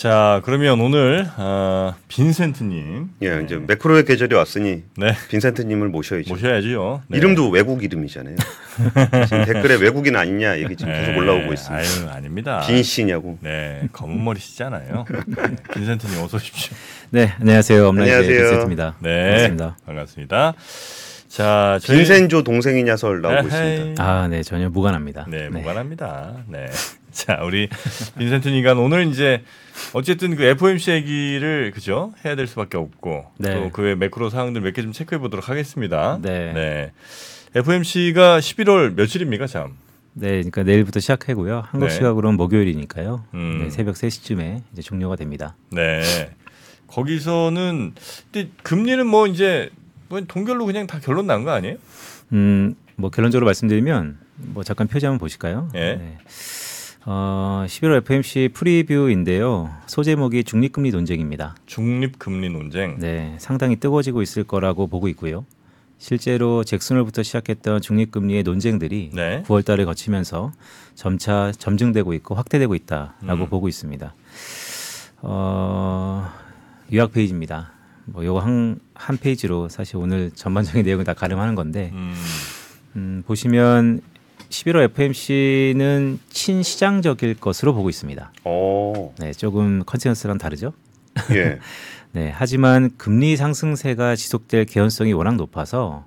자, 그러면 오늘 어, 빈센트님 예, 이제 매크로의 계절이 왔으니 네 빈센트님을 모셔야죠. 모셔야지요. 네. 이름도 외국 이름이잖아요. 지금 댓글에 외국인 아니냐 얘기 지금 계속 네. 올라오고 있습니다. 아유, 아닙니다. 빈 씨냐고. 네, 검은 머리시잖아요. 네, 빈센트님 어서 오십시오. 네, 안녕하세요. 안녕하세요. 빈센트입니다. 네, 반갑습니다. 반갑습니다. 자, 저희 빈센조 동생이냐 설 나오고 에헤이. 있습니다. 아, 네, 전혀 무관합니다. 네, 무관합니다. 네. 자, 우리 빈센트니가 오늘 이제 어쨌든 그 FOMC 얘기를 그죠 해야 될 수밖에 없고 네. 또그 외 매크로 사항들 몇 개 좀 체크해 보도록 하겠습니다. 네. FOMC가 11월 며칠입니까, 참? 네, 그러니까 내일부터 시작하고요. 한국 네. 시각으로는 목요일이니까요. 음. 네, 새벽 3시쯤에 이제 종료가 됩니다. 네. 거기서는 근데 금리는 뭐 이제 뭐 동결로 그냥 다 결론 난 거 아니에요? 음, 뭐 결론적으로 말씀드리면 뭐 잠깐 표지 한번 보실까요? 예. 네. 어, 11월 FMC 프리뷰인데요. 소제목이 중립금리 논쟁입니다. 중립 금리 논쟁. 네, 상당히 뜨거워지고 있을 거라고 보고 있고요. 실제로 잭슨홀부터 시작했던 중립금리의 논쟁들이 네. 9월 달에 거치면서 점차 점증되고 있고 확대되고 있다라고 음. 보고 있습니다. 어, 요약 페이지입니다. 뭐 요거 한, 한 페이지로 사실 오늘 전반적인 내용을 다 가름하는 건데 음. 음, 보시면 11월 FOMC는 친시장적일 것으로 보고 있습니다. 어, 네, 조금 컨센서스랑 다르죠? 예. 네, 하지만 금리 상승세가 지속될 개연성이 워낙 높아서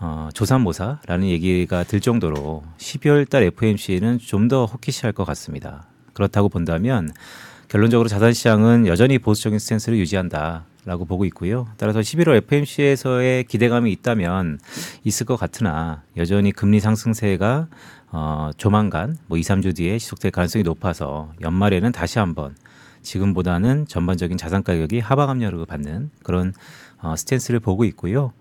어, 조삼모사라는 얘기가 들 정도로 12월 달 FOMC는 좀 더 hawkish할 것 같습니다. 그렇다고 본다면 결론적으로 자산 시장은 여전히 보수적인 스탠스를 유지한다 라고 보고 있고요. 따라서 11월 FOMC에서의 기대감이 있다면 있을 것 같으나 여전히 금리 상승세가 어, 조만간 뭐 2, 3주 뒤에 지속될 가능성이 높아서 연말에는 다시 한번 지금보다는 전반적인 자산 가격이 하방 압력을 받는 그런 어, 스탠스를 보고 있고요.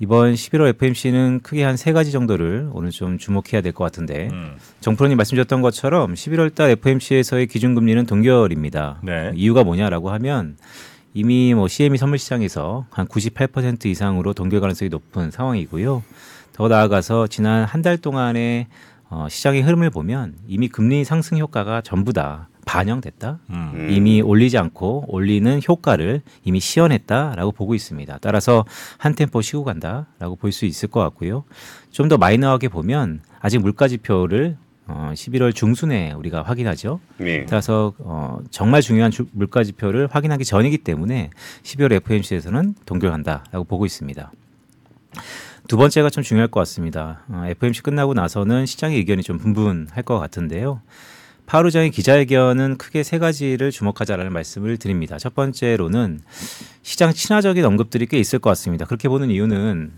이번 11월 FOMC는 크게 한 세 가지 정도를 오늘 좀 주목해야 될 것 같은데 음. 정프로님 말씀 주셨던 것처럼 11월 달 FOMC에서의 기준금리는 동결입니다. 네. 이유가 뭐냐라고 하면 이미 뭐 CME 선물 시장에서 한 98% 이상으로 동결 가능성이 높은 상황이고요. 더 나아가서 지난 한 달 동안의 어, 시장의 흐름을 보면 이미 금리 상승 효과가 전부 다 반영됐다. 음. 음. 이미 올리지 않고 올리는 효과를 이미 시연했다라고 보고 있습니다. 따라서 한 템포 쉬고 간다라고 볼 수 있을 것 같고요. 좀 더 마이너하게 보면 아직 물가 지표를 어, 11월 중순에 우리가 확인하죠. 예. 따라서 어, 정말 중요한 주- 물가 지표를 확인하기 전이기 때문에 12월 FOMC에서는 동결한다라고 보고 있습니다. 두 번째가 좀 중요할 것 같습니다. 어, FOMC 끝나고 나서는 시장의 의견이 좀 분분할 것 같은데요. 파월 의장의 기자회견은 크게 세 가지를 주목하자라는 말씀을 드립니다. 첫 번째로는 시장 친화적인 언급들이 꽤 있을 것 같습니다. 그렇게 보는 이유는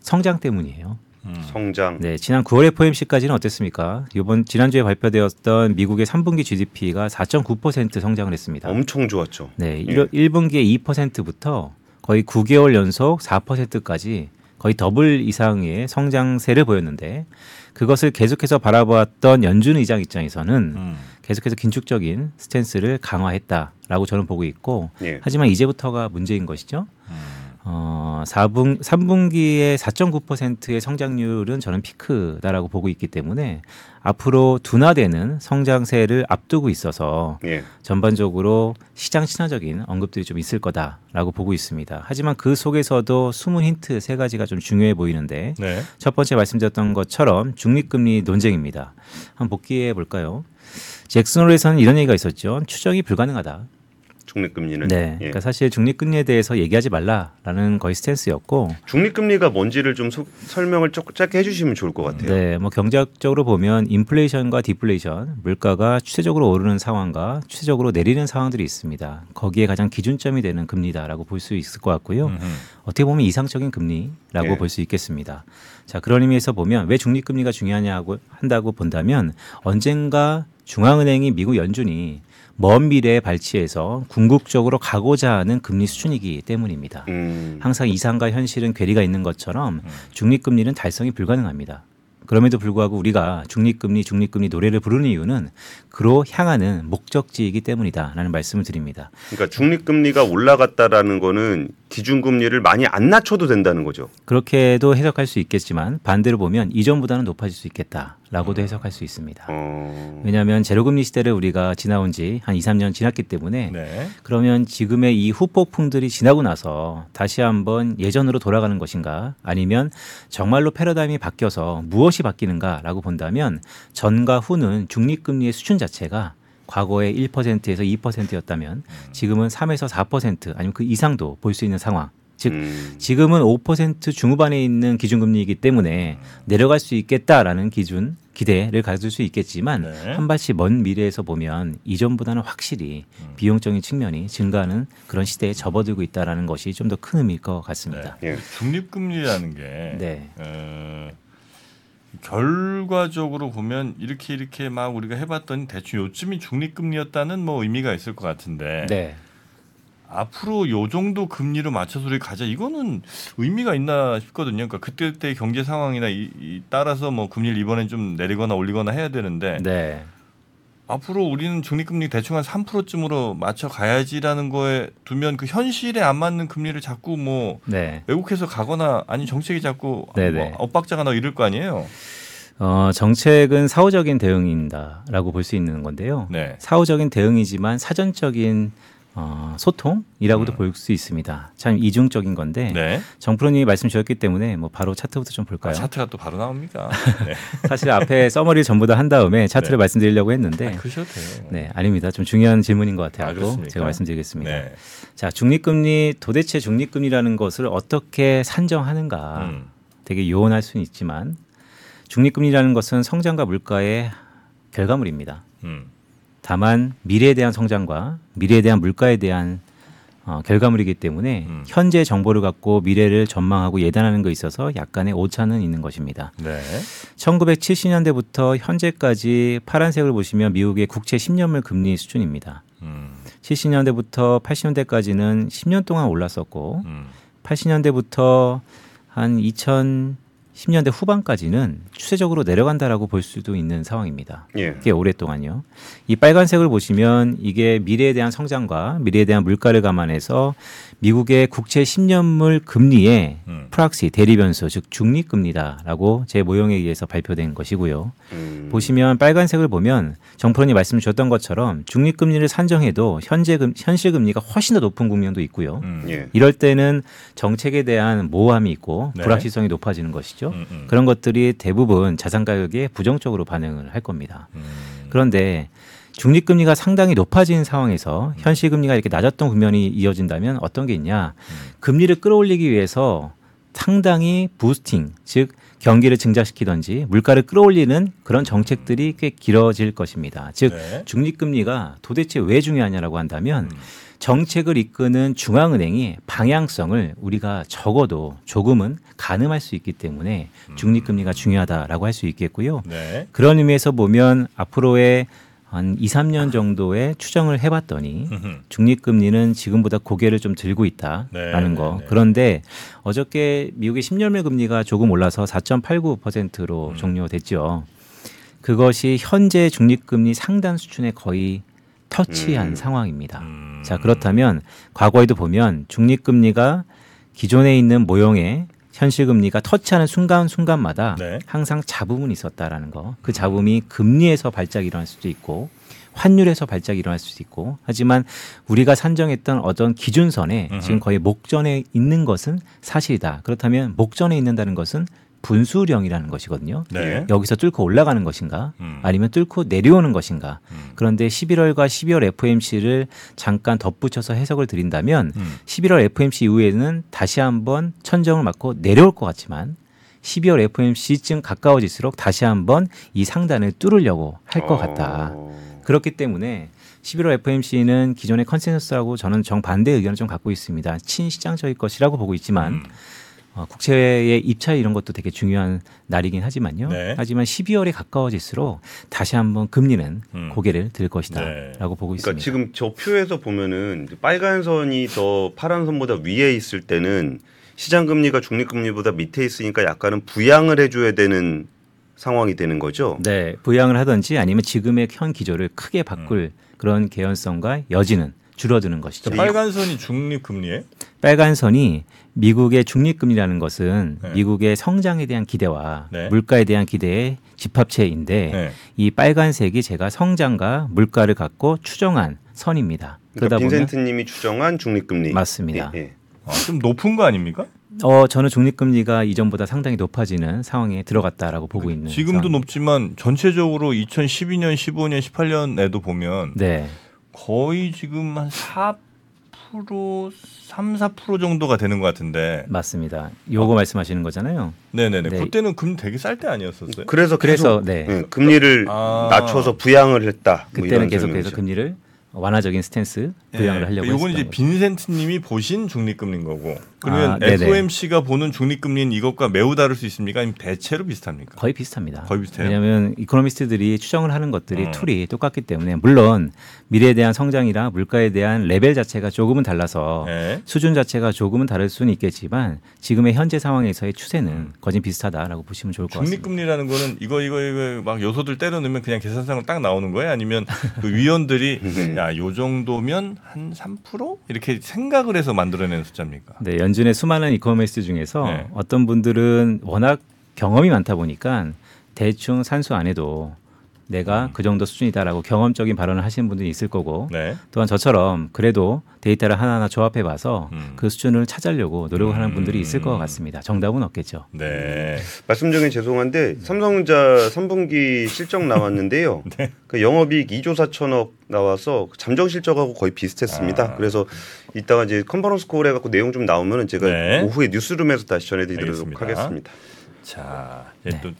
성장 때문이에요. 음. 성장. 네, 지난 9월 FOMC까지는 어땠습니까? 이번 지난주에 발표되었던 미국의 3분기 GDP가 4.9% 성장을 했습니다. 엄청 좋았죠. 네, 예. 1, 분기에 2%부터 거의 9개월 연속 4%까지 거의 더블 이상의 성장세를 보였는데 그것을 계속해서 바라보았던 연준 의장 입장에서는 음. 계속해서 긴축적인 스탠스를 강화했다라고 저는 보고 있고 예. 하지만 이제부터가 문제인 것이죠. 음. 어, 4분 3분기에 4.9%의 성장률은 저는 피크다라고 보고 있기 때문에 앞으로 둔화되는 성장세를 앞두고 있어서 예. 전반적으로 시장 친화적인 언급들이 좀 있을 거다라고 보고 있습니다. 하지만 그 속에서도 숨은 힌트 세 가지가 좀 중요해 보이는데 네. 첫 번째 말씀드렸던 것처럼 중립금리 논쟁입니다. 한번 복귀해 볼까요? 잭슨홀에서는 이런 얘기가 있었죠. 추정이 불가능하다. 중립금리는. 네. 예. 그러니까 사실 중립금리에 대해서 얘기하지 말라라는 거의 스탠스였고, 중립금리가 뭔지를 좀 소- 설명을 조, 짧게 해주시면 좋을 것 같아요. 네, 뭐 경제학적으로 보면 인플레이션과 디플레이션, 물가가 추세적으로 오르는 상황과 추세적으로 내리는 상황들이 있습니다. 거기에 가장 기준점이 되는 금리다라고 볼 수 있을 것 같고요. 음흠. 어떻게 보면 이상적인 금리라고 예. 볼수 있겠습니다. 자, 그런 의미에서 보면 왜 중립금리가 중요하냐고 한다고 본다면 언젠가 중앙은행이 미국 연준이 먼 미래에 발치해서 궁극적으로 가고자 하는 금리 수준이기 때문입니다. 음. 항상 이상과 현실은 괴리가 있는 것처럼 중립금리는 달성이 불가능합니다. 그럼에도 불구하고 우리가 중립금리, 중립금리 노래를 부르는 이유는 그로 향하는 목적지이기 때문이다라는 말씀을 드립니다. 그러니까 중립금리가 올라갔다라는 거는 기준금리를 많이 안 낮춰도 된다는 거죠. 그렇게도 해석할 수 있겠지만 반대로 보면 이전보다는 높아질 수 있겠다라고도 해석할 수 있습니다. 어. 왜냐하면 제로금리 시대를 우리가 지나온 지 한 2, 3년 지났기 때문에 네. 그러면 지금의 이 후폭풍들이 지나고 나서 다시 한번 예전으로 돌아가는 것인가 아니면 정말로 패러다임이 바뀌어서 무엇이 바뀌는가라고 본다면 전과 후는 중립금리의 수준 자체 가 과거에 1%에서 2%였다면 지금은 3에서 4% 아니면 그 이상도 볼 수 있는 상황. 즉 음. 지금은 5% 중후반에 있는 기준금리이기 때문에 내려갈 수 있겠다라는 기준 기대를 가질 수 있겠지만 네. 한 발씩 먼 미래에서 보면 이전보다는 확실히 음. 비용적인 측면이 증가하는 그런 시대에 접어들고 있다라는 것이 좀 더 큰 의미일 것 같습니다. 예. 중립금리라는 게 네. 어, 결과적으로 보면 이렇게 이렇게 막 우리가 해봤더니 대충 요쯤이 중립금리였다는 뭐 의미가 있을 것 같은데 네. 앞으로 요 정도 금리로 맞춰서 우리 가자 이거는 의미가 있나 싶거든요. 그러니까 그때 그때 경제 상황이나 이, 이 따라서 뭐 금리를 이번엔 좀 내리거나 올리거나 해야 되는데 네. 앞으로 우리는 중립금리 대충 한 3%쯤으로 맞춰 가야지라는 거에 두면 그 현실에 안 맞는 금리를 자꾸 뭐 네. 외국에서 가거나 아니 정책이 자꾸 네네. 뭐 엇박자가 이럴 거 아니에요. 어, 정책은 사후적인 대응이다라고 볼 수 있는 건데요. 네. 사후적인 대응이지만 사전적인 어, 소통이라고도 음. 볼수 있습니다. 참 이중적인 건데 네. 정프로님이 말씀 주셨기 때문에 뭐 바로 차트부터 좀 아, 볼까요? 차트가 또 바로 나옵니까? 네. 사실 앞에 서머리를 전부 다 한 다음에 차트를 네. 말씀드리려고 했는데 아, 그러셔도 돼요. 네 아닙니다. 좀 중요한 질문인 것 아, 같아요. 그렇습니까? 제가 말씀드리겠습니다. 네. 자 중립금리 도대체 중립금리라는 것을 어떻게 산정하는가 음. 되게 요원할 수는 있지만 중립금리라는 것은 성장과 물가의 결과물입니다. 음. 다만 미래에 대한 성장과 미래에 대한 물가에 대한 어, 결과물이기 때문에 음. 현재 정보를 갖고 미래를 전망하고 예단하는 거 있어서 약간의 오차는 있는 것입니다. 네. 1970년대부터 현재까지 파란색을 보시면 미국의 국채 10년물 금리 수준입니다. 음. 70년대부터 80년대까지는 10년 동안 올랐었고 음. 80년대부터 한 2010년대 후반까지는 추세적으로 내려간다라고 볼 수도 있는 상황입니다. 예. 꽤 오랫동안요. 이 빨간색을 보시면 이게 미래에 대한 성장과 미래에 대한 물가를 감안해서 미국의 국채 10년물 금리의 음. 프락시 대리 변수 즉 중립 금리다라고 제 모형에 의해서 발표된 것이고요. 음. 보시면 빨간색을 보면 정프로님 말씀 주셨던 것처럼 중립 금리를 산정해도 현재 금, 현실 금리가 훨씬 더 높은 국면도 있고요. 음. 예. 이럴 때는 정책에 대한 모호함이 있고 네. 불확실성이 높아지는 것이죠. 음. 음. 그런 것들이 대부분 자산 가격에 부정적으로 반응을 할 겁니다. 음. 그런데 중립금리가 상당히 높아진 상황에서 현실금리가 이렇게 낮았던 국면이 이어진다면 어떤 게 있냐? 금리를 끌어올리기 위해서 상당히 부스팅, 즉 경기를 증자시키든지 물가를 끌어올리는 그런 정책들이 꽤 길어질 것입니다. 즉 네. 중립금리가 도대체 왜 중요하냐라고 한다면 음. 정책을 이끄는 중앙은행이 방향성을 우리가 적어도 조금은 가늠할 수 있기 때문에 중립금리가 중요하다라고 할 수 있겠고요. 네. 그런 의미에서 보면 앞으로의 한 2, 3년 정도의 추정을 해봤더니. 중립금리는 지금보다 고개를 좀 들고 있다라는 네, 거. 네, 네. 그런데 어저께 미국의 10년물 금리가 조금 올라서 4.89%로 음. 종료됐죠. 그것이 현재 중립금리 상단 수준에 거의 터치한 음. 상황입니다. 음. 자 그렇다면 과거에도 보면 중립금리가 기존에 있는 모형의 현실 금리가 터치하는 순간 순간마다 네. 항상 잡음은 있었다라는 거. 그 잡음이 금리에서 발작이 일어날 수도 있고 환율에서 발작이 일어날 수도 있고 하지만 우리가 산정했던 어떤 기준선에 음흠. 지금 거의 목전에 있는 것은 사실이다. 그렇다면 목전에 있는다는 것은 분수령이라는 것이거든요. 네. 여기서 뚫고 올라가는 것인가 음. 아니면 뚫고 내려오는 것인가 음. 그런데 11월과 12월 FOMC를 잠깐 덧붙여서 해석을 드린다면 음. 11월 FOMC 이후에는 다시 한번 천정을 맞고 내려올 것 같지만 12월 FOMC쯤 가까워질수록 다시 한번 이 상단을 뚫으려고 할 것 같다. 어. 그렇기 때문에 11월 FOMC는 기존의 컨센서스하고 저는 정반대 의견을 좀 갖고 있습니다. 친시장적일 것이라고 보고 있지만 음. 어, 국채의 입찰 이런 것도 되게 중요한 날이긴 하지만요. 네. 하지만 12월에 가까워질수록 다시 한번 금리는 음. 고개를 들 네. 것이다라고 보고 그러니까 있습니다. 지금 저 표에서 보면은 빨간 선이 더 파란 선보다 위에 있을 때는 시장 금리가 중립 금리보다 밑에 있으니까 약간은 부양을 해줘야 되는 상황이 되는 거죠. 네, 부양을 하든지 아니면 지금의 현 기조를 크게 바꿀 음. 그런 개연성과 여지는 줄어드는 것이죠. 저 빨간 선이 중립 금리에 빨간 선이 미국의 중립금리라는 것은 네. 미국의 성장에 대한 기대와 네. 물가에 대한 기대의 집합체인데 네. 이 빨간색이 제가 성장과 물가를 갖고 추정한 선입니다. 그러니까 그러다 보면 빈센트님이 추정한 중립금리 맞습니다. 예, 예. 아, 좀 높은 거 아닙니까? 어 저는 중립금리가 이전보다 상당히 높아지는 상황에 들어갔다라고 보고 있는 지금도 상황. 높지만 전체적으로 2012년, 15년, 18년에도 보면 네 거의 지금 한 4%, 3, 4% 정도가 되는 것 같은데. 맞습니다. 요거 말씀하시는 거잖아요. 네네네. 네. 그때는 금 되게 쌀 때 아니었었어요? 그래서 그래서 네 예, 금리를 아. 낮춰서 부양을 했다. 뭐 그때는 계속해서. 금리를 완화적인 스탠스 부양을 하려고 네. 요건 이제 거죠. 빈센트님이 보신 중립금리인 거고. 그러면 아, 네네. FOMC가 보는 중립금리는 이것과 매우 다를 수 있습니까? 아니면 대체로 비슷합니까? 거의 비슷합니다. 거의 비슷해요? 왜냐하면 이코노미스트들이 추정을 하는 것들이 음. 툴이 똑같기 때문에 물론 미래에 대한 성장이나 물가에 대한 레벨 자체가 조금은 달라서 네. 수준 자체가 조금은 다를 수는 있겠지만 지금의 현재 상황에서의 추세는 음. 거진 비슷하다라고 보시면 좋을 것 같습니다. 중립금리라는 거는 이거 이거 이거 막 요소들 때려 넣으면 그냥 계산상으로 딱 나오는 거예요? 아니면 그 위원들이 네. 야, 요 정도면 한 3% 이렇게 생각을 해서 만들어낸 숫자입니까? 네, 연준의 수많은 이코노미스트 중에서 네. 어떤 분들은 워낙 경험이 많다 보니까 대충 산수 안 해도 내가 음. 그 정도 수준이다라고 경험적인 발언을 하시는 분들이 있을 거고 네. 또한 저처럼 그래도 데이터를 하나하나 조합해 봐서 음. 그 수준을 찾으려고 노력을 하는 분들이 있을 것 음. 같습니다. 정답은 없겠죠. 네. 말씀 중에 죄송한데 삼성전자 3분기 실적 나왔는데요. 네. 그 영업이익 2조 4천억 나와서 잠정 실적하고 거의 비슷했습니다. 아. 그래서 이따가 이제 컨퍼런스 콜 해갖고 내용 좀 나오면은 제가 네. 오후에 뉴스룸에서 다시 전해드리도록 알겠습니다. 하겠습니다. 자, 이제 네. 또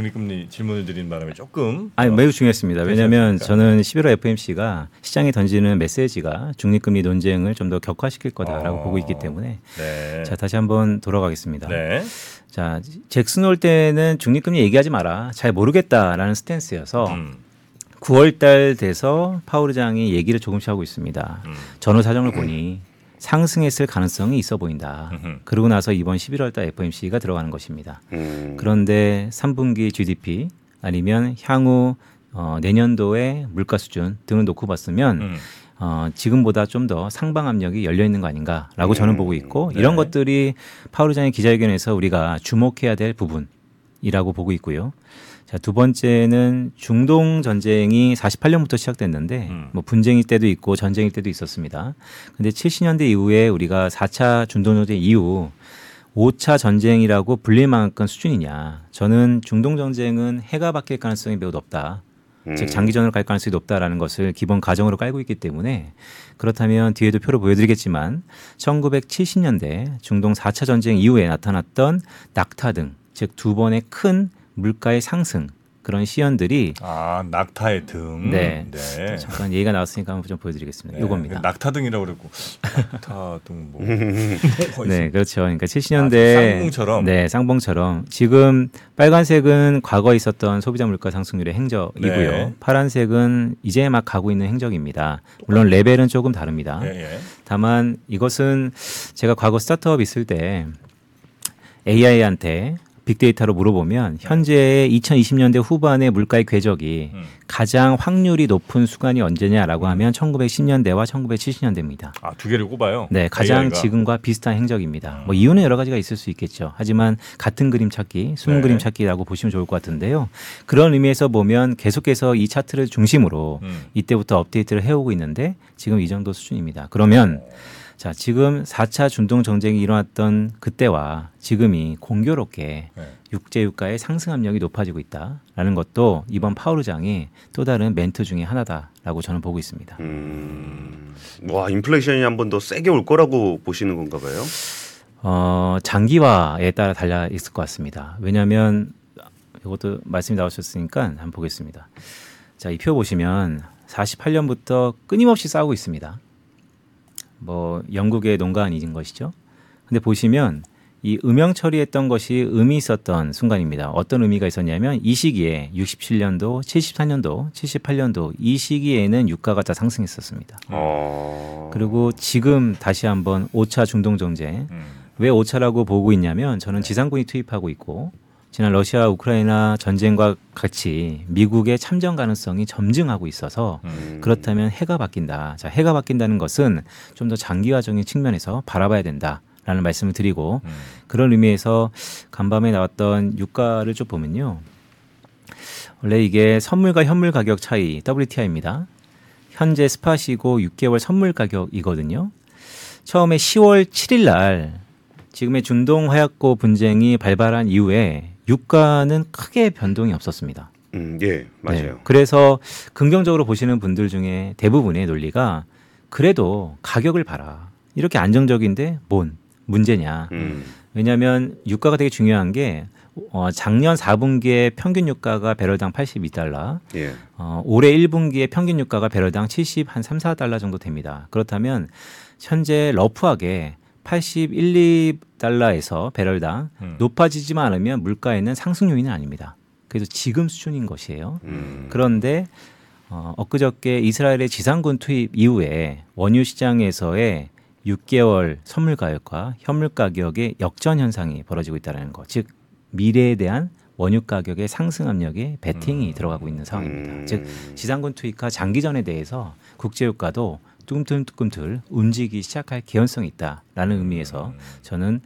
중립금리 질문을 드리는 바람에 조금 아니 어, 매우 중요했습니다. 왜냐하면? 저는 11월 FMC가 시장에 던지는 메시지가 중립금리 논쟁을 좀 더 격화시킬 거다라고 어. 보고 있기 때문에 네. 자 다시 한번 돌아가겠습니다. 네. 자 잭슨 올 때는 중립금리 얘기하지 마라 잘 모르겠다라는 스탠스여서 음, 9월달 돼서 파월 의장이 얘기를 조금씩 하고 있습니다. 음. 전후 사정을 보니 상승했을 가능성이 있어 보인다. 음흠. 그러고 나서 이번 11월 달 FOMC가 들어가는 것입니다. 음. 그런데 3분기 GDP 아니면 향후 어, 내년도의 물가 수준 등을 놓고 봤으면 음. 어, 지금보다 좀 더 상방 압력이 열려 있는 거 아닌가라고 저는 음, 보고 있고 네. 이런 것들이 파월 의장의 기자회견에서 우리가 주목해야 될 부분이라고 보고 있고요. 자, 두 번째는 중동 전쟁이 48년부터 시작됐는데 음. 뭐 분쟁일 때도 있고 전쟁일 때도 있었습니다. 근데 70년대 이후에 우리가 4차 중동 전쟁 이후 5차 전쟁이라고 불릴 만큼 수준이냐. 저는 중동 전쟁은 해가 바뀔 가능성이 매우 높다. 음. 즉 장기전으로 갈 가능성이 높다라는 것을 기본 가정으로 깔고 있기 때문에 그렇다면 뒤에도 표를 보여드리겠지만 1970년대 중동 4차 전쟁 이후에 나타났던 낙타 등 즉 두 번의 큰 물가의 상승 그런 시연들이 아, 낙타의 등. 네. 네. 잠깐 얘기가 나왔으니까 한번 좀 보여드리겠습니다. 네. 이겁니다. 낙타 등이라고 그랬고 낙타 등 뭐. 네, 그렇죠. 그러니까 아, 70년대 쌍봉처럼? 네, 쌍봉처럼 지금 빨간색은 과거에 있었던 소비자 물가 상승률의 행적이고요. 네. 파란색은 이제 막 가고 있는 행적입니다. 물론 레벨은 조금 다릅니다. 예, 예. 다만 이것은 제가 과거 스타트업 있을 때 AI한테 빅데이터로 물어보면 현재 2020년대 후반의 물가의 궤적이 음. 가장 확률이 높은 수간이 언제냐라고 하면 1910년대와 1970년대입니다. 아, 두 개를 꼽아요. 네, 가장 AI가. 지금과 비슷한 행적입니다. 음. 뭐 이유는 여러 가지가 있을 수 있겠죠. 하지만 같은 그림 찾기, 숨은 네. 그림 찾기라고 보시면 좋을 것 같은데요. 그런 의미에서 보면 계속해서 이 차트를 중심으로 음. 이때부터 업데이트를 해오고 있는데 지금 이 정도 수준입니다. 그러면 자, 지금 4차 중동 정쟁이 일어났던 그때와 지금이 공교롭게 네. 육제 유가의 상승 압력이 높아지고 있다라는 것도 이번 의장의 또 다른 멘트 중에 하나다라고 저는 보고 있습니다. 음. 와 인플레이션이 한 번 더 세게 올 거라고 보시는 건가 봐요. 어, 장기화에 따라 달려 있을 것 같습니다. 왜냐하면 이것도 말씀이 나오셨으니까 한번 보겠습니다. 자, 이 표 보시면 48년부터 끊임없이 싸우고 있습니다. 뭐 영국의 농가인인 것이죠. 근데 보시면 이 음영 처리했던 것이 의미 있었던 순간입니다. 어떤 의미가 있었냐면 이 시기에 67년도, 74년도, 78년도 이 시기에는 유가가 다 상승했었습니다. 어. 그리고 지금 다시 한번 5차 중동 정쟁 음. 왜 5차라고 보고 있냐면 저는 지상군이 투입하고 있고 지난 러시아 우크라이나 전쟁과 같이 미국의 참전 가능성이 점증하고 있어서 음. 그렇다면 해가 바뀐다. 자, 해가 바뀐다는 것은 좀 더 장기화적인 측면에서 바라봐야 된다 라는 말씀을 드리고 음. 그런 의미에서 간밤에 나왔던 유가를 좀 보면요. 원래 이게 선물과 현물 가격 차이 WTI입니다. 현재 스팟이고 6개월 선물 가격이거든요. 처음에 10월 7일 날 지금의 중동 화약고 분쟁이 발발한 이후에 유가는 크게 변동이 없었습니다. 음, 예, 맞아요. 네, 그래서 긍정적으로 보시는 분들 중에 대부분의 논리가 그래도 가격을 봐라. 이렇게 안정적인데 뭔 문제냐. 음, 왜냐하면 유가가 되게 중요한 게 어, 작년 4분기에 평균 유가가 배럴당 82달러, 예, 어, 올해 1분기에 평균 유가가 배럴당 70, 한 3, 4달러 정도 됩니다. 그렇다면 현재 러프하게 81, 2달러에서 배럴당 음. 높아지지만 않으면 물가에는 상승 요인은 아닙니다. 그래서 지금 수준인 것이에요. 음, 그런데 어, 엊그저께 이스라엘의 지상군 투입 이후에 원유 시장에서의 6개월 선물 가격과 현물 가격의 역전 현상이 벌어지고 있다는 것. 즉 미래에 대한 원유 가격의 상승 압력에 베팅이 음. 들어가고 있는 상황입니다. 음. 즉 지상군 투입과 장기전에 대해서 국제유가도 뚜금뚜금틀 움직이기 시작할 개연성이 있다라는 의미에서 저는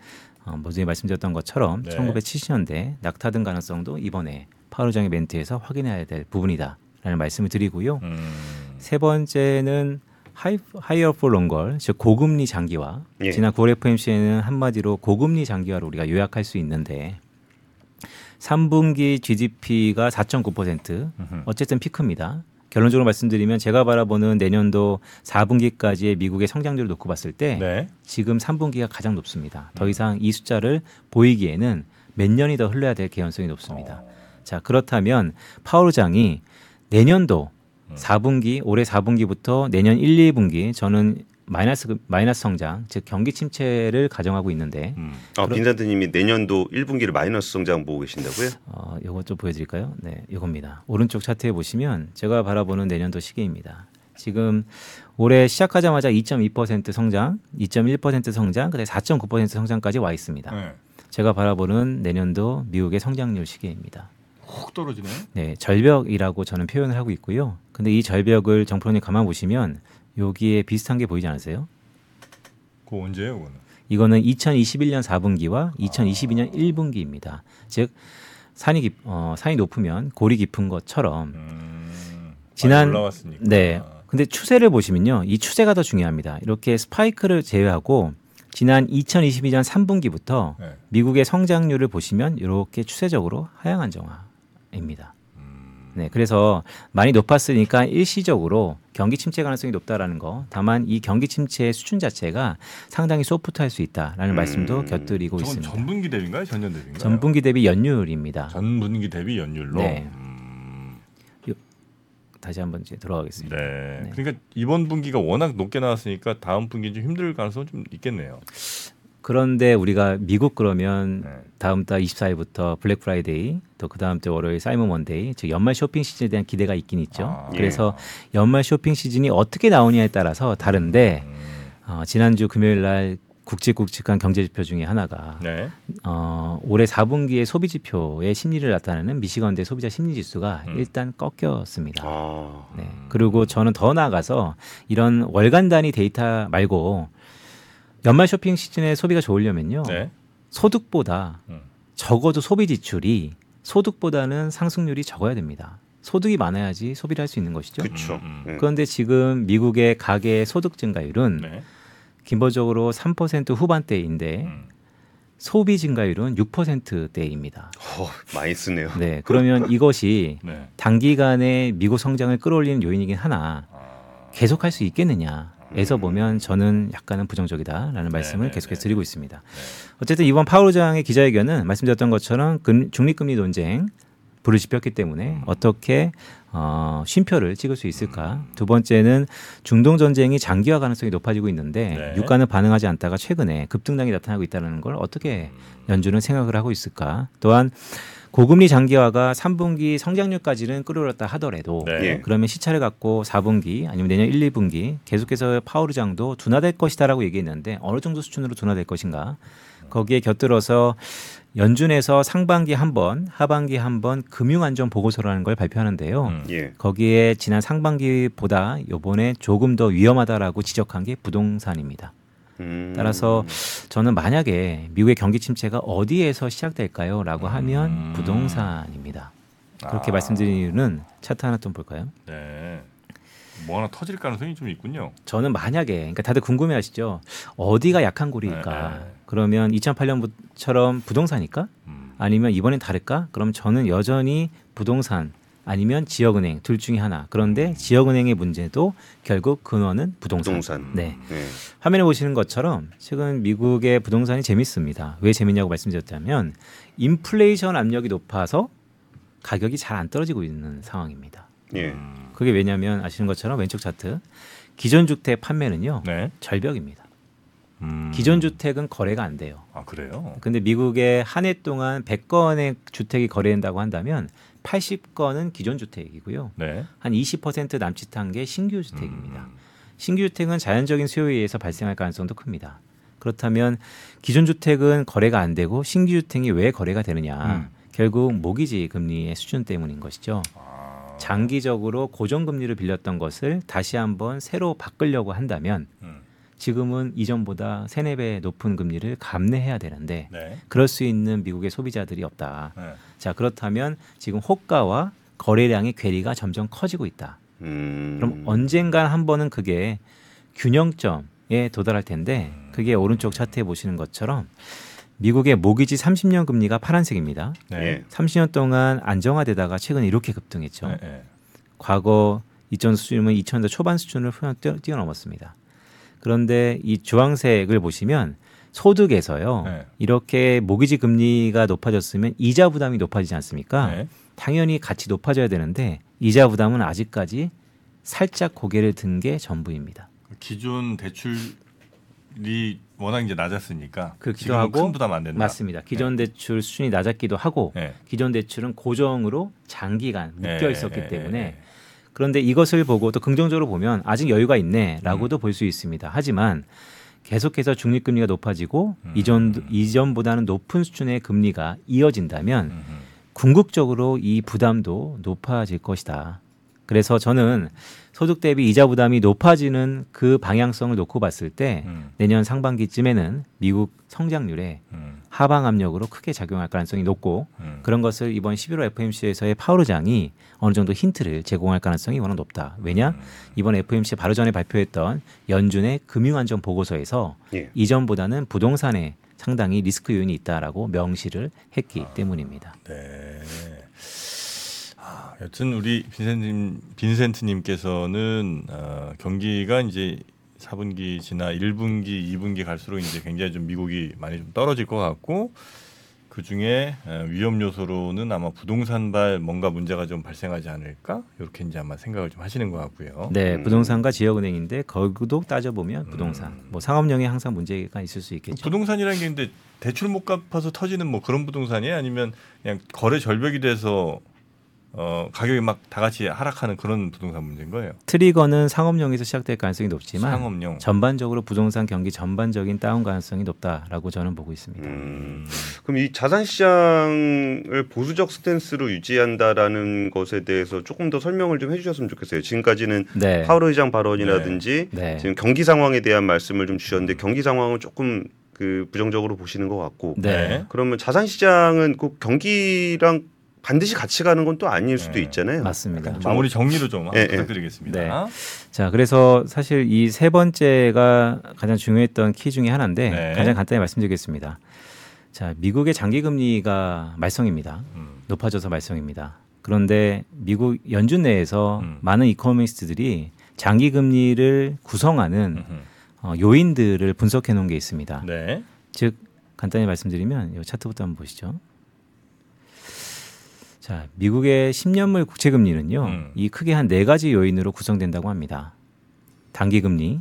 어, 모두에 말씀드렸던 것처럼 네. 1970년대 낙타 등 가능성도 이번에 파월 의장의 멘트에서 확인해야 될 부분이다라는 말씀을 드리고요. 음. 세 번째는 하이, 하이어 for longer, 즉 고금리 장기화. 예. 지난 9월 FOMC에는 한마디로 고금리 장기화로 우리가 요약할 수 있는데 3분기 GDP가 4.9%, 음흠. 어쨌든 피크입니다. 결론적으로 말씀드리면 제가 바라보는 내년도 4분기까지의 미국의 성장률을 놓고 봤을 때 네. 지금 3분기가 가장 높습니다. 더 이상 이 숫자를 보이기에는 몇 년이 더 흘러야 될 개연성이 높습니다. 자, 그렇다면 파우르장이 내년도 4분기 올해 4분기부터 내년 1, 2분기 저는 마이너스 마이너스 성장, 즉 경기 침체를 가정하고 있는데 음. 아, 빈산트님이 내년도 1분기를 마이너스 성장 보고 계신다고요? 어, 요거 좀 보여드릴까요? 네, 이겁니다. 오른쪽 차트에 보시면 제가 바라보는 내년도 시계입니다. 지금 올해 시작하자마자 2.2% 성장, 2.1% 성장, 그다음에 4.9% 성장까지 와 있습니다. 네. 제가 바라보는 내년도 미국의 성장률 시계입니다. 훅 떨어지네. 네, 절벽이라고 저는 표현을 하고 있고요. 근데 이 절벽을 정프로님 가만 보시면 여기에 비슷한 게 보이지 않으세요? 그거 언제예요, 그거는? 이거는 2021년 4분기와 2022년 1분기입니다. 즉 산이 깊, 어, 산이 높으면 골이 깊은 것처럼 음. 지난- 올라왔으니까. 네. 근데 추세를 보시면요. 이 추세가 더 중요합니다. 이렇게 스파이크를 제외하고 지난 2022년 3분기부터 네. 미국의 성장률을 보시면 이렇게 추세적으로 하향 안정화입니다. 음. 네, 그래서 많이 높았으니까 일시적으로 경기 침체 가능성이 높다라는 거. 다만 이 경기 침체의 수준 자체가 상당히 소프트할 수 있다라는 음. 말씀도 곁들이고 있습니다. 전분기 대비인가요? 전년 대비인가요? 전분기 대비 연율입니다. 전분기 대비 연율로. 네. 음. 다시 한번 이제 들어가겠습니다. 네. 네. 그러니까 이번 분기가 워낙 높게 나왔으니까 다음 분기 좀 힘들 가능성 좀 있겠네요. 그런데 우리가 미국 그러면 네. 다음 달 24일부터 블랙 프라이데이 또 그 다음 주 월요일 사이버 먼데이 즉 연말 쇼핑 시즌에 대한 기대가 있긴 있죠. 아, 그래서 연말 쇼핑 시즌이 어떻게 나오냐에 따라서 다른데 음. 어, 지난주 금요일 날 굵직굵직한 경제 지표 중에 하나가 네. 어, 올해 4분기의 소비 지표의 심리를 나타내는 미시건대 소비자 심리 지수가 음. 일단 꺾였습니다. 아, 네. 그리고 저는 더 나아가서 이런 월간 단위 데이터 말고 연말 쇼핑 시즌에 소비가 좋으려면요. 네. 소득보다 음. 적어도 소비 지출이 소득보다는 상승률이 적어야 됩니다. 소득이 많아야지 소비를 할 수 있는 것이죠. 그렇죠. 음, 음. 예. 그런데 지금 미국의 가계 소득 증가율은 네. 기본적으로 3% 후반대인데 음. 소비 증가율은 6%대입니다. 어, 많이 쓰네요. 네, 그러면 이것이 네. 단기간에 미국 성장을 끌어올리는 요인이긴 하나 아. 계속할 수 있겠느냐 에서 보면 저는 약간은 부정적이다라는 말씀을 네, 계속해서 네, 드리고 있습니다. 어쨌든 이번 파월 의장의 기자회견은 말씀드렸던 것처럼 금- 중립금리 논쟁 불을 지폈기 때문에 음. 어떻게 어, 쉼표를 찍을 수 있을까? 두 번째는 중동 전쟁이 장기화 가능성이 높아지고 있는데 네. 유가는 반응하지 않다가 최근에 급등락이 나타나고 있다는 걸 어떻게 연준은 생각을 하고 있을까? 또한 고금리 장기화가 3분기 성장률까지는 끌어올렸다 하더라도 네. 예. 그러면 시차를 갖고 4분기 아니면 내년 1, 2분기 계속해서 파우르장도 둔화될 것이다라고 얘기했는데 어느 정도 수준으로 둔화될 것인가? 거기에 곁들어서 연준에서 상반기 한 번, 하반기 한 번 금융안전 보고서라는 걸 발표하는데요. 음. 예. 거기에 지난 상반기보다 요번에 조금 더 위험하다라고 지적한 게 부동산입니다. 음. 따라서 저는 만약에 미국의 경기 침체가 어디에서 시작될까요? 라고 하면 음. 부동산입니다. 그렇게 아. 말씀드린 이유는 차트 하나 좀 볼까요? 네. 뭐 하나 터질 가능성이 좀 있군요. 저는 만약에 그러니까 다들 궁금해하시죠. 어디가 약한 고리일까? 네, 네. 그러면 2008년처럼 부동산일까? 음. 아니면 이번엔 다를까? 그럼 저는 여전히 부동산 아니면 지역은행 둘 중에 하나. 그런데 지역은행의 문제도 결국 근원은 부동산. 부동산. 네. 예. 화면에 보시는 것처럼 최근 미국의 부동산이 재밌습니다. 왜 재밌냐고 말씀드렸다면 인플레이션 압력이 높아서 가격이 잘 안 떨어지고 있는 상황입니다. 예. 음. 그게 왜냐하면 아시는 것처럼 왼쪽 차트 기존 주택 판매는요 네. 절벽입니다. 음. 기존 주택은 거래가 안 돼요. 아 그래요? 근데 미국에 한해 동안 100건의 주택이 거래된다고 한다면 80건은 기존 주택이고요. 네. 한 20% 남짓한 게 신규 주택입니다. 음. 신규 주택은 자연적인 수요에 의해서 발생할 가능성도 큽니다. 그렇다면 기존 주택은 거래가 안 되고 신규 주택이 왜 거래가 되느냐? 음. 결국 모기지 금리의 수준 때문인 것이죠. 아. 장기적으로 고정 금리를 빌렸던 것을 다시 한번 새로 바꾸려고 한다면 음. 지금은 이전보다 세네 배 높은 금리를 감내해야 되는데 네. 그럴 수 있는 미국의 소비자들이 없다. 네. 자 그렇다면 지금 호가와 거래량의 괴리가 점점 커지고 있다. 음. 그럼 언젠간 한 번은 그게 균형점에 도달할 텐데 그게 오른쪽 차트에 보시는 것처럼 미국의 모기지 30년 금리가 파란색입니다. 네. 예. 30년 동안 안정화되다가 최근 이렇게 급등했죠. 네. 네. 과거 이전 수준은 2000년대 초반 수준을 뛰어넘었습니다. 그런데 이 주황색을 보시면 소득에서요. 네. 이렇게 모기지 금리가 높아졌으면 이자 부담이 높아지지 않습니까? 네. 당연히 같이 높아져야 되는데 이자 부담은 아직까지 살짝 고개를 든 게 전부입니다. 기존 대출이 워낙 이제 낮았으니까 그렇기도 하고 큰 부담 안 된다. 맞습니다. 기존 대출 수준이 낮았기도 하고 네. 기존 대출은 고정으로 장기간 묶여 네, 있었기 네, 때문에 네. 그런데 이것을 보고 또 긍정적으로 보면 아직 여유가 있네라고도 음. 볼수 있습니다. 하지만 계속해서 중립금리가 높아지고 음. 이전 이전보다는 높은 수준의 금리가 이어진다면. 궁극적으로 이 부담도 높아질 것이다. 그래서 저는 소득 대비 이자 부담이 높아지는 그 방향성을 놓고 봤을 때 음. 내년 상반기쯤에는 미국 성장률에 음. 하방 압력으로 크게 작용할 가능성이 높고 음. 그런 것을 이번 11월 FMC에서의 파월 의장이 어느 정도 힌트를 제공할 가능성이 워낙 높다. 왜냐? 음. 이번 FMC 바로 전에 발표했던 연준의 금융안전 보고서에서 예. 이전보다는 부동산에 상당히 리스크 요인이 있다라고 명시를 했기 아. 때문입니다. 네. 아, 여튼 우리 빈센트님, 빈센트님께서는 어, 경기가 이제 4분기 지나 1분기, 2분기 갈수록 이제 굉장히 좀 미국이 많이 좀 떨어질 것 같고 그 중에 위험 요소로는 아마 부동산발 뭔가 문제가 좀 발생하지 않을까 이렇게 이제 아마 생각을 좀 하시는 것 같고요. 네, 음. 부동산과 지역은행인데 거기도 따져 보면 부동산, 음. 뭐 상업용에 항상 문제가 있을 수그 있겠죠. 부동산이라는 게 근데 대출 못 갚아서 터지는 뭐 그런 부동산이에요? 아니면 그냥 거래 절벽이 돼서 어, 가격이 막 다 같이 하락하는 그런 부동산 문제인 거예요? 트리거는 상업용에서 시작될 가능성이 높지만 상업용. 전반적으로 부동산 경기 전반적인 다운 가능성이 높다라고 저는 보고 있습니다. 음. 그럼 이 자산 시장을 보수적 스탠스로 유지한다라는 것에 대해서 조금 더 설명을 좀 해주셨으면 좋겠어요. 지금까지는 네. 파월 의장 발언이라든지 네. 지금 경기 상황에 대한 말씀을 좀 주셨는데 경기 상황은 조금 그 부정적으로 보시는 것 같고 네. 그러면 자산 시장은 꼭 경기랑 반드시 같이 가는 건 또 아닐 수도 네. 있잖아요. 맞습니다. 마무리 정리로 좀 예, 예. 부탁드리겠습니다. 네. 자, 그래서 사실 이 세 번째가 가장 중요했던 키 중에 하나인데 네. 가장 간단히 말씀드리겠습니다. 자, 미국의 장기 금리가 말썽입니다. 음. 높아져서 말썽입니다. 그런데 미국 연준 내에서 음. 많은 이코노미스트들이 장기 금리를 구성하는 음흠. 어, 요인들을 분석해 놓은 게 있습니다. 네. 즉 간단히 말씀드리면 이 차트부터 한번 보시죠. 자, 미국의 10년물 국채 금리는요. 음. 이 크게 한 네 가지 요인으로 구성된다고 합니다. 단기 금리,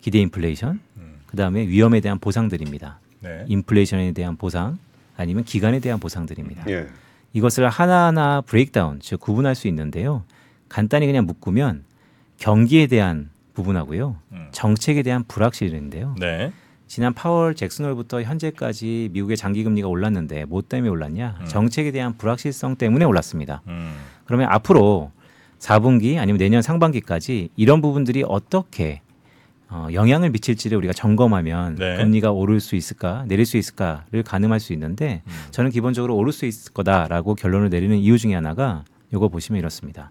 기대 인플레이션, 음. 그다음에 위험에 대한 보상들입니다. 네. 인플레이션에 대한 보상 아니면 기간에 대한 보상들입니다. 예. 이것을 하나하나 브레이크다운, 즉 구분할 수 있는데요. 간단히 그냥 묶으면 경기에 대한 부분하고요. 음. 정책에 대한 불확실인데요. 네. 지난 8월 잭슨홀부터 현재까지 미국의 장기 금리가 올랐는데 뭐 때문에 올랐냐? 음. 정책에 대한 불확실성 때문에 올랐습니다. 음. 그러면 앞으로 4분기 아니면 내년 상반기까지 이런 부분들이 어떻게 어, 영향을 미칠지를 우리가 점검하면 네. 금리가 오를 수 있을까 내릴 수 있을까를 가늠할 수 있는데 음. 저는 기본적으로 오를 수 있을 거다라고 결론을 내리는 이유 중에 하나가 요거 보시면 이렇습니다.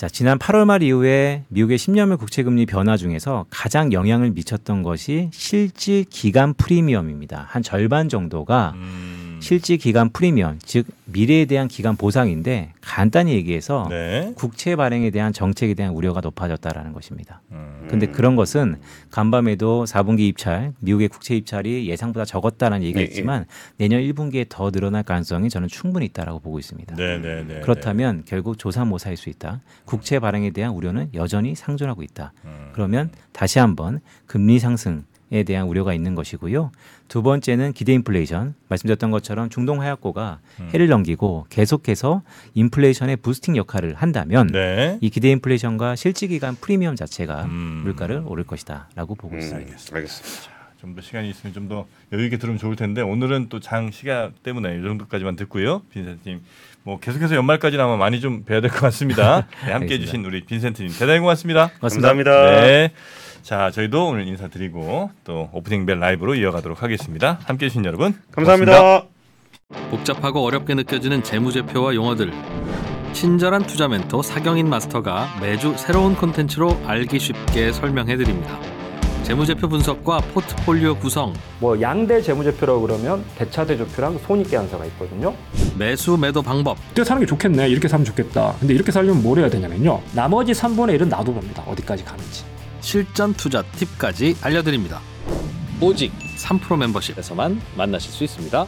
자, 지난 8월 말 이후에 미국의 10년물 국채 금리 변화 중에서 가장 영향을 미쳤던 것이 실질 기간 프리미엄입니다. 한 절반 정도가 음. 실질 기간 프리미엄, 즉 미래에 대한 기간 보상인데 간단히 얘기해서 네. 국채 발행에 대한 정책에 대한 우려가 높아졌다라는 것입니다. 음. 근데 그런 것은 간밤에도 4분기 입찰, 미국의 국채 입찰이 예상보다 적었다는 얘기가 예, 있지만 내년 1분기에 더 늘어날 가능성이 저는 충분히 있다라고 보고 있습니다. 네, 네, 네. 그렇다면 결국 조사모사일 수 있다. 국채 발행에 대한 우려는 여전히 상존하고 있다. 네. 음. 그러면 다시 한번 금리 상승 에 대한 우려가 있는 것이고요. 두 번째는 기대 인플레이션. 말씀드렸던 것처럼 중동 하약고가 음. 해를 넘기고 계속해서 인플레이션의 부스팅 역할을 한다면 네. 이 기대 인플레이션과 실질 기간 프리미엄 자체가 음. 물가를 오를 것이다라고 보고 음, 있습니다. 알겠습니다. 좀 더 시간이 있으면 좀 더 여유 있게 들으면 좋을 텐데 오늘은 또 장 시각 때문에 이 정도까지만 듣고요. 빈센트님 뭐 계속해서 연말까지는 아마 많이 좀 뵈야 될 것 같습니다. 네, 함께 알겠습니다. 해주신 우리 빈센트님 대단히 고맙습니다. 고맙습니다. 감사합니다. 네. 자 저희도 오늘 인사드리고 또 오프닝 벨 라이브로 이어가도록 하겠습니다. 함께 해주신 여러분 감사합니다. 복잡하고 어렵게 느껴지는 재무제표와 용어들 친절한 투자 멘토 사경인 마스터가 매주 새로운 콘텐츠로 알기 쉽게 설명해 드립니다. 재무제표 분석과 포트폴리오 구성, 뭐 양대 재무제표라고 그러면 대차대조표랑 손익계산서가 있거든요. 매수 매도 방법, 이때 사는 게 좋겠네. 이렇게 살면 좋겠다. 근데 이렇게 살려면 뭘 해야 되냐면요. 나머지 3분의 1은 놔둬봅니다. 어디까지 가는지. 실전 투자 팁까지 알려드립니다. 오직 3프로 멤버십에서만 만나실 수 있습니다.